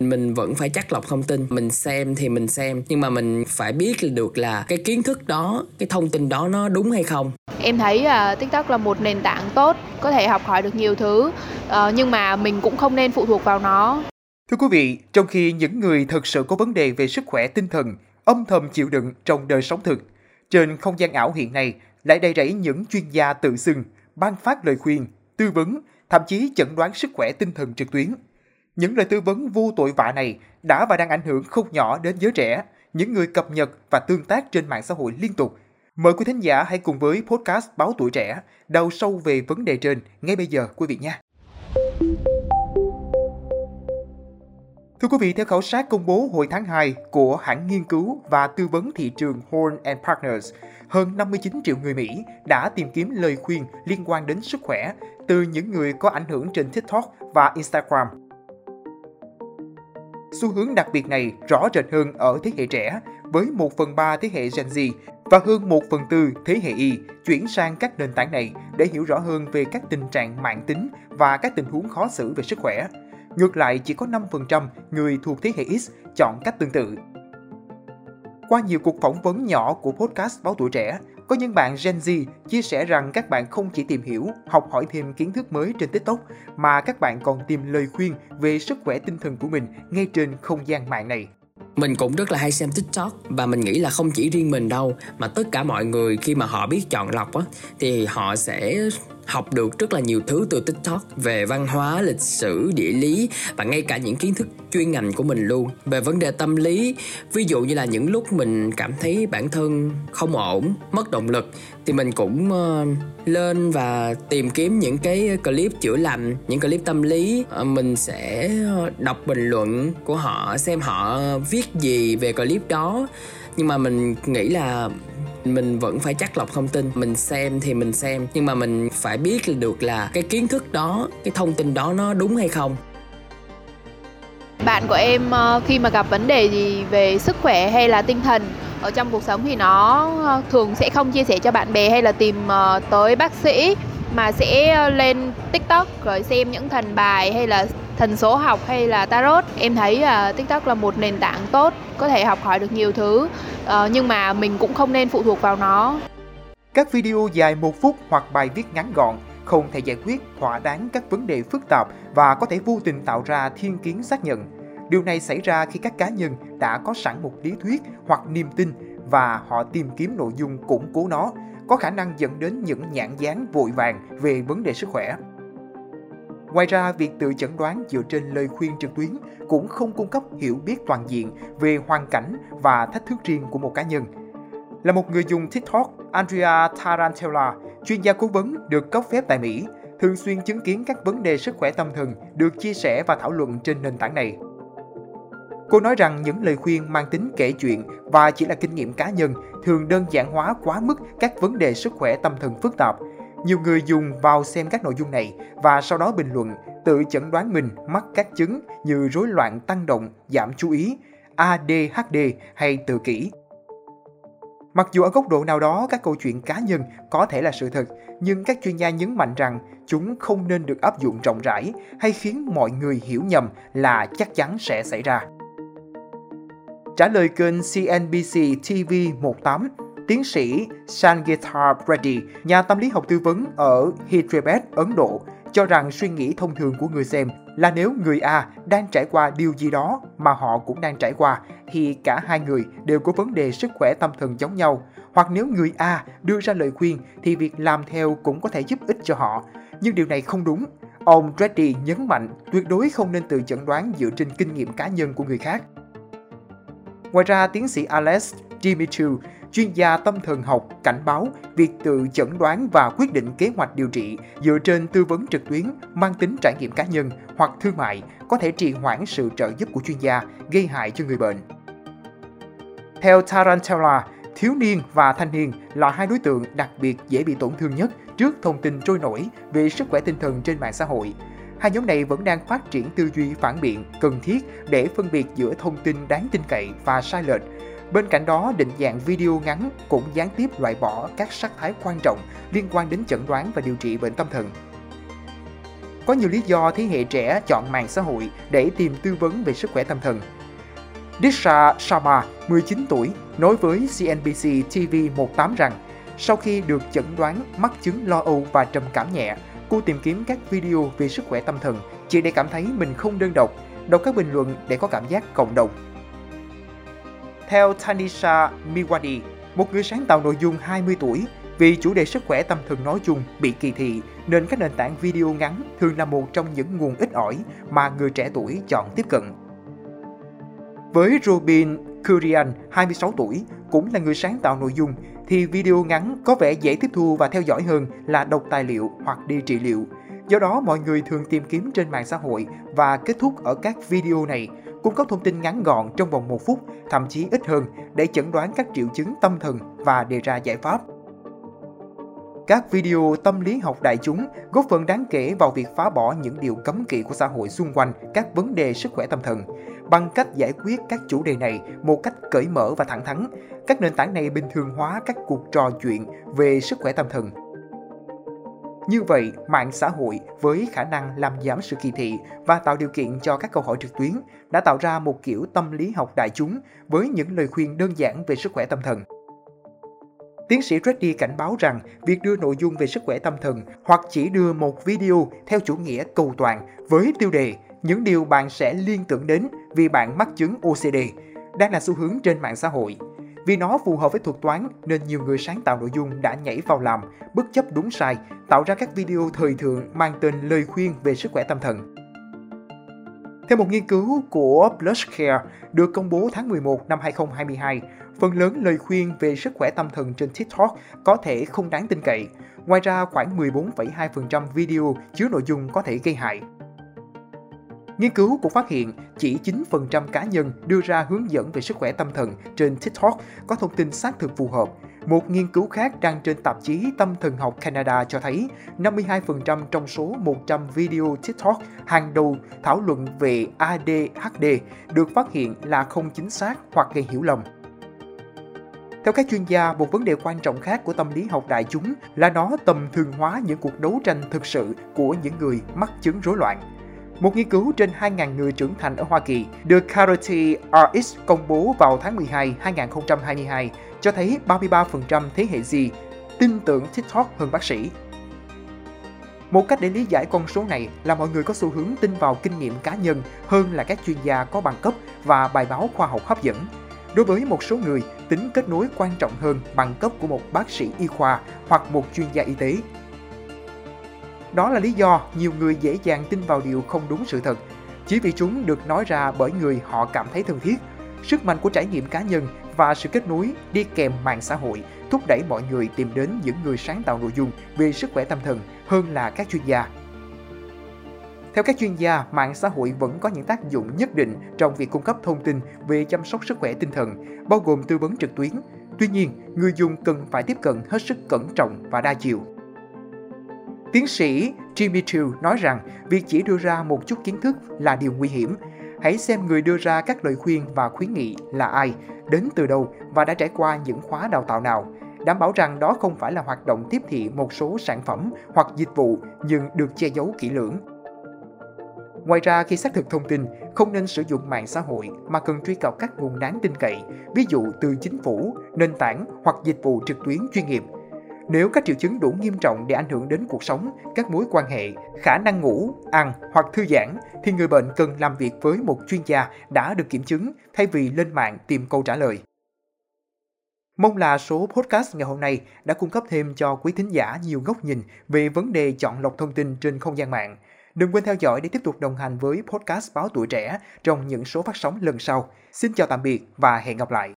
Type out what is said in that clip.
mình vẫn phải chắc lọc thông tin. Mình xem thì mình xem. Nhưng mà mình phải biết được là cái kiến thức đó cái thông tin đó nó đúng hay không. Em thấy uh, tiktok là một nền tảng tốt có thể học hỏi được nhiều thứ uh, nhưng mà mình cũng không nên phụ thuộc vào nó. Thưa quý vị trong khi những người thực sự có vấn đề về sức khỏe tinh thần âm thầm chịu đựng trong đời sống thực trên không gian ảo hiện nay lại đầy rẫy những chuyên gia tự xưng ban phát lời khuyên tư vấn thậm chí chẩn đoán sức khỏe tinh thần trực tuyến những lời tư vấn vô tội vạ này đã và đang ảnh hưởng không nhỏ đến giới trẻ, những người cập nhật và tương tác trên mạng xã hội liên tục. Mời quý thính giả hãy cùng với podcast Báo Tuổi Trẻ đào sâu về vấn đề trên ngay bây giờ quý vị nhé. Thưa quý vị, theo khảo sát công bố hồi tháng 2 của hãng nghiên cứu và tư vấn thị trường Horn and Partners, hơn 59 triệu người Mỹ đã tìm kiếm lời khuyên liên quan đến sức khỏe từ những người có ảnh hưởng trên TikTok và Instagram Xu hướng đặc biệt này rõ rệt hơn ở thế hệ trẻ, với 1 phần 3 thế hệ Gen Z và hơn 1 phần 4 thế hệ Y chuyển sang các nền tảng này để hiểu rõ hơn về các tình trạng mạng tính và các tình huống khó xử về sức khỏe. Ngược lại, chỉ có 5% người thuộc thế hệ X chọn cách tương tự. Qua nhiều cuộc phỏng vấn nhỏ của podcast Báo Tuổi Trẻ, có những bạn Gen Z chia sẻ rằng các bạn không chỉ tìm hiểu, học hỏi thêm kiến thức mới trên TikTok, mà các bạn còn tìm lời khuyên về sức khỏe tinh thần của mình ngay trên không gian mạng này. Mình cũng rất là hay xem TikTok và mình nghĩ là không chỉ riêng mình đâu mà tất cả mọi người khi mà họ biết chọn lọc á thì họ sẽ học được rất là nhiều thứ từ tiktok về văn hóa lịch sử địa lý và ngay cả những kiến thức chuyên ngành của mình luôn. Về vấn đề tâm lý ví dụ như là những lúc mình cảm thấy bản thân không ổn mất động lực thì mình cũng uh, lên và tìm kiếm những cái clip chữa lành những clip tâm lý. Uh, mình sẽ ờ, đọc bình luận của họ xem họ viết gì về clip đó. Nhưng mà mình nghĩ là mình vẫn phải chắc lọc thông tin, mình xem thì mình xem, nhưng mà mình phải biết được là cái kiến thức đó, cái thông tin đó nó đúng hay không. Bạn của em ờ, khi mà gặp vấn đề gì về sức khỏe hay là tinh thần ở trong cuộc sống thì nó ờ, thường sẽ không chia sẻ cho bạn bè hay là tìm ờ, tới bác sĩ, mà sẽ lên tiktok rồi xem những thần bài hay là thần số học hay là tarot em thấy là tiktok là một nền tảng tốt có thể học hỏi được nhiều thứ uh, nhưng mà mình cũng không nên phụ thuộc vào nó các video dài một phút hoặc bài viết ngắn gọn không thể giải quyết thỏa đáng các vấn đề phức tạp và có thể vô tình tạo ra thiên kiến xác nhận. Điều này xảy ra khi các cá nhân đã có sẵn một lý thuyết hoặc niềm tin và họ tìm kiếm nội dung củng cố nó, có khả năng dẫn đến những nhãn dán vội vàng về vấn đề sức khỏe. Ngoài ra, việc tự chẩn đoán dựa trên lời khuyên trực tuyến cũng không cung cấp hiểu biết toàn diện về hoàn cảnh và thách thức riêng của một cá nhân. Là một người dùng TikTok, Andrea Tarantella, chuyên gia cố vấn được cấp phép tại Mỹ, thường xuyên chứng kiến các vấn đề sức khỏe tâm thần được chia sẻ và thảo luận trên nền tảng này. Cô nói rằng những lời khuyên mang tính kể chuyện và chỉ là kinh nghiệm cá nhân thường đơn giản hóa quá mức các vấn đề sức khỏe tâm thần phức tạp, nhiều người dùng vào xem các nội dung này và sau đó bình luận, tự chẩn đoán mình mắc các chứng như rối loạn tăng động, giảm chú ý, ADHD hay tự kỷ. Mặc dù ở góc độ nào đó các câu chuyện cá nhân có thể là sự thật, nhưng các chuyên gia nhấn mạnh rằng chúng không nên được áp dụng rộng rãi hay khiến mọi người hiểu nhầm là chắc chắn sẽ xảy ra. Trả lời kênh CNBC TV 18, tiến sĩ Sangeeta Reddy, nhà tâm lý học tư vấn ở Hyderabad, Ấn Độ, cho rằng suy nghĩ thông thường của người xem là nếu người A đang trải qua điều gì đó mà họ cũng đang trải qua thì cả hai người đều có vấn đề sức khỏe tâm thần giống nhau. Hoặc nếu người A đưa ra lời khuyên thì việc làm theo cũng có thể giúp ích cho họ. Nhưng điều này không đúng. Ông Reddy nhấn mạnh tuyệt đối không nên tự chẩn đoán dựa trên kinh nghiệm cá nhân của người khác. Ngoài ra, tiến sĩ Alex Dimitru, chuyên gia tâm thần học cảnh báo việc tự chẩn đoán và quyết định kế hoạch điều trị dựa trên tư vấn trực tuyến mang tính trải nghiệm cá nhân hoặc thương mại có thể trì hoãn sự trợ giúp của chuyên gia, gây hại cho người bệnh. Theo Tarantella, thiếu niên và thanh niên là hai đối tượng đặc biệt dễ bị tổn thương nhất trước thông tin trôi nổi về sức khỏe tinh thần trên mạng xã hội. Hai nhóm này vẫn đang phát triển tư duy phản biện cần thiết để phân biệt giữa thông tin đáng tin cậy và sai lệch Bên cạnh đó, định dạng video ngắn cũng gián tiếp loại bỏ các sắc thái quan trọng liên quan đến chẩn đoán và điều trị bệnh tâm thần. Có nhiều lý do thế hệ trẻ chọn mạng xã hội để tìm tư vấn về sức khỏe tâm thần. Disha Sharma, 19 tuổi, nói với CNBC TV18 rằng sau khi được chẩn đoán mắc chứng lo âu và trầm cảm nhẹ, cô tìm kiếm các video về sức khỏe tâm thần chỉ để cảm thấy mình không đơn độc, đọc các bình luận để có cảm giác cộng đồng. Theo Tanisha Miwadi, một người sáng tạo nội dung 20 tuổi, vì chủ đề sức khỏe tâm thần nói chung bị kỳ thị nên các nền tảng video ngắn thường là một trong những nguồn ít ỏi mà người trẻ tuổi chọn tiếp cận. Với Robin Kurian, 26 tuổi, cũng là người sáng tạo nội dung, thì video ngắn có vẻ dễ tiếp thu và theo dõi hơn là đọc tài liệu hoặc đi trị liệu. Do đó, mọi người thường tìm kiếm trên mạng xã hội và kết thúc ở các video này cung cấp thông tin ngắn gọn trong vòng một phút, thậm chí ít hơn để chẩn đoán các triệu chứng tâm thần và đề ra giải pháp. Các video tâm lý học đại chúng góp phần đáng kể vào việc phá bỏ những điều cấm kỵ của xã hội xung quanh các vấn đề sức khỏe tâm thần. Bằng cách giải quyết các chủ đề này một cách cởi mở và thẳng thắn, các nền tảng này bình thường hóa các cuộc trò chuyện về sức khỏe tâm thần. Như vậy, mạng xã hội với khả năng làm giảm sự kỳ thị và tạo điều kiện cho các câu hỏi trực tuyến đã tạo ra một kiểu tâm lý học đại chúng với những lời khuyên đơn giản về sức khỏe tâm thần. Tiến sĩ Reddy cảnh báo rằng việc đưa nội dung về sức khỏe tâm thần hoặc chỉ đưa một video theo chủ nghĩa cầu toàn với tiêu đề những điều bạn sẽ liên tưởng đến vì bạn mắc chứng OCD đang là xu hướng trên mạng xã hội. Vì nó phù hợp với thuật toán nên nhiều người sáng tạo nội dung đã nhảy vào làm, bất chấp đúng sai, tạo ra các video thời thượng mang tên lời khuyên về sức khỏe tâm thần. Theo một nghiên cứu của Blushcare được công bố tháng 11 năm 2022, phần lớn lời khuyên về sức khỏe tâm thần trên TikTok có thể không đáng tin cậy. Ngoài ra, khoảng 14,2% video chứa nội dung có thể gây hại. Nghiên cứu cũng phát hiện chỉ 9% cá nhân đưa ra hướng dẫn về sức khỏe tâm thần trên TikTok có thông tin xác thực phù hợp. Một nghiên cứu khác đăng trên tạp chí Tâm thần học Canada cho thấy 52% trong số 100 video TikTok hàng đầu thảo luận về ADHD được phát hiện là không chính xác hoặc gây hiểu lầm. Theo các chuyên gia, một vấn đề quan trọng khác của tâm lý học đại chúng là nó tầm thường hóa những cuộc đấu tranh thực sự của những người mắc chứng rối loạn. Một nghiên cứu trên 2.000 người trưởng thành ở Hoa Kỳ được Clarity RX công bố vào tháng 12 2022 cho thấy 33% thế hệ Z tin tưởng TikTok hơn bác sĩ. Một cách để lý giải con số này là mọi người có xu hướng tin vào kinh nghiệm cá nhân hơn là các chuyên gia có bằng cấp và bài báo khoa học hấp dẫn. Đối với một số người, tính kết nối quan trọng hơn bằng cấp của một bác sĩ y khoa hoặc một chuyên gia y tế. Đó là lý do nhiều người dễ dàng tin vào điều không đúng sự thật, chỉ vì chúng được nói ra bởi người họ cảm thấy thân thiết. Sức mạnh của trải nghiệm cá nhân và sự kết nối đi kèm mạng xã hội thúc đẩy mọi người tìm đến những người sáng tạo nội dung về sức khỏe tâm thần hơn là các chuyên gia. Theo các chuyên gia, mạng xã hội vẫn có những tác dụng nhất định trong việc cung cấp thông tin về chăm sóc sức khỏe tinh thần, bao gồm tư vấn trực tuyến. Tuy nhiên, người dùng cần phải tiếp cận hết sức cẩn trọng và đa chiều. Tiến sĩ Jimmy Chu nói rằng việc chỉ đưa ra một chút kiến thức là điều nguy hiểm. Hãy xem người đưa ra các lời khuyên và khuyến nghị là ai, đến từ đâu và đã trải qua những khóa đào tạo nào. Đảm bảo rằng đó không phải là hoạt động tiếp thị một số sản phẩm hoặc dịch vụ nhưng được che giấu kỹ lưỡng. Ngoài ra, khi xác thực thông tin, không nên sử dụng mạng xã hội mà cần truy cập các nguồn đáng tin cậy, ví dụ từ chính phủ, nền tảng hoặc dịch vụ trực tuyến chuyên nghiệp. Nếu các triệu chứng đủ nghiêm trọng để ảnh hưởng đến cuộc sống, các mối quan hệ, khả năng ngủ, ăn hoặc thư giãn, thì người bệnh cần làm việc với một chuyên gia đã được kiểm chứng thay vì lên mạng tìm câu trả lời. Mong là số podcast ngày hôm nay đã cung cấp thêm cho quý thính giả nhiều góc nhìn về vấn đề chọn lọc thông tin trên không gian mạng. Đừng quên theo dõi để tiếp tục đồng hành với podcast Báo Tuổi Trẻ trong những số phát sóng lần sau. Xin chào tạm biệt và hẹn gặp lại.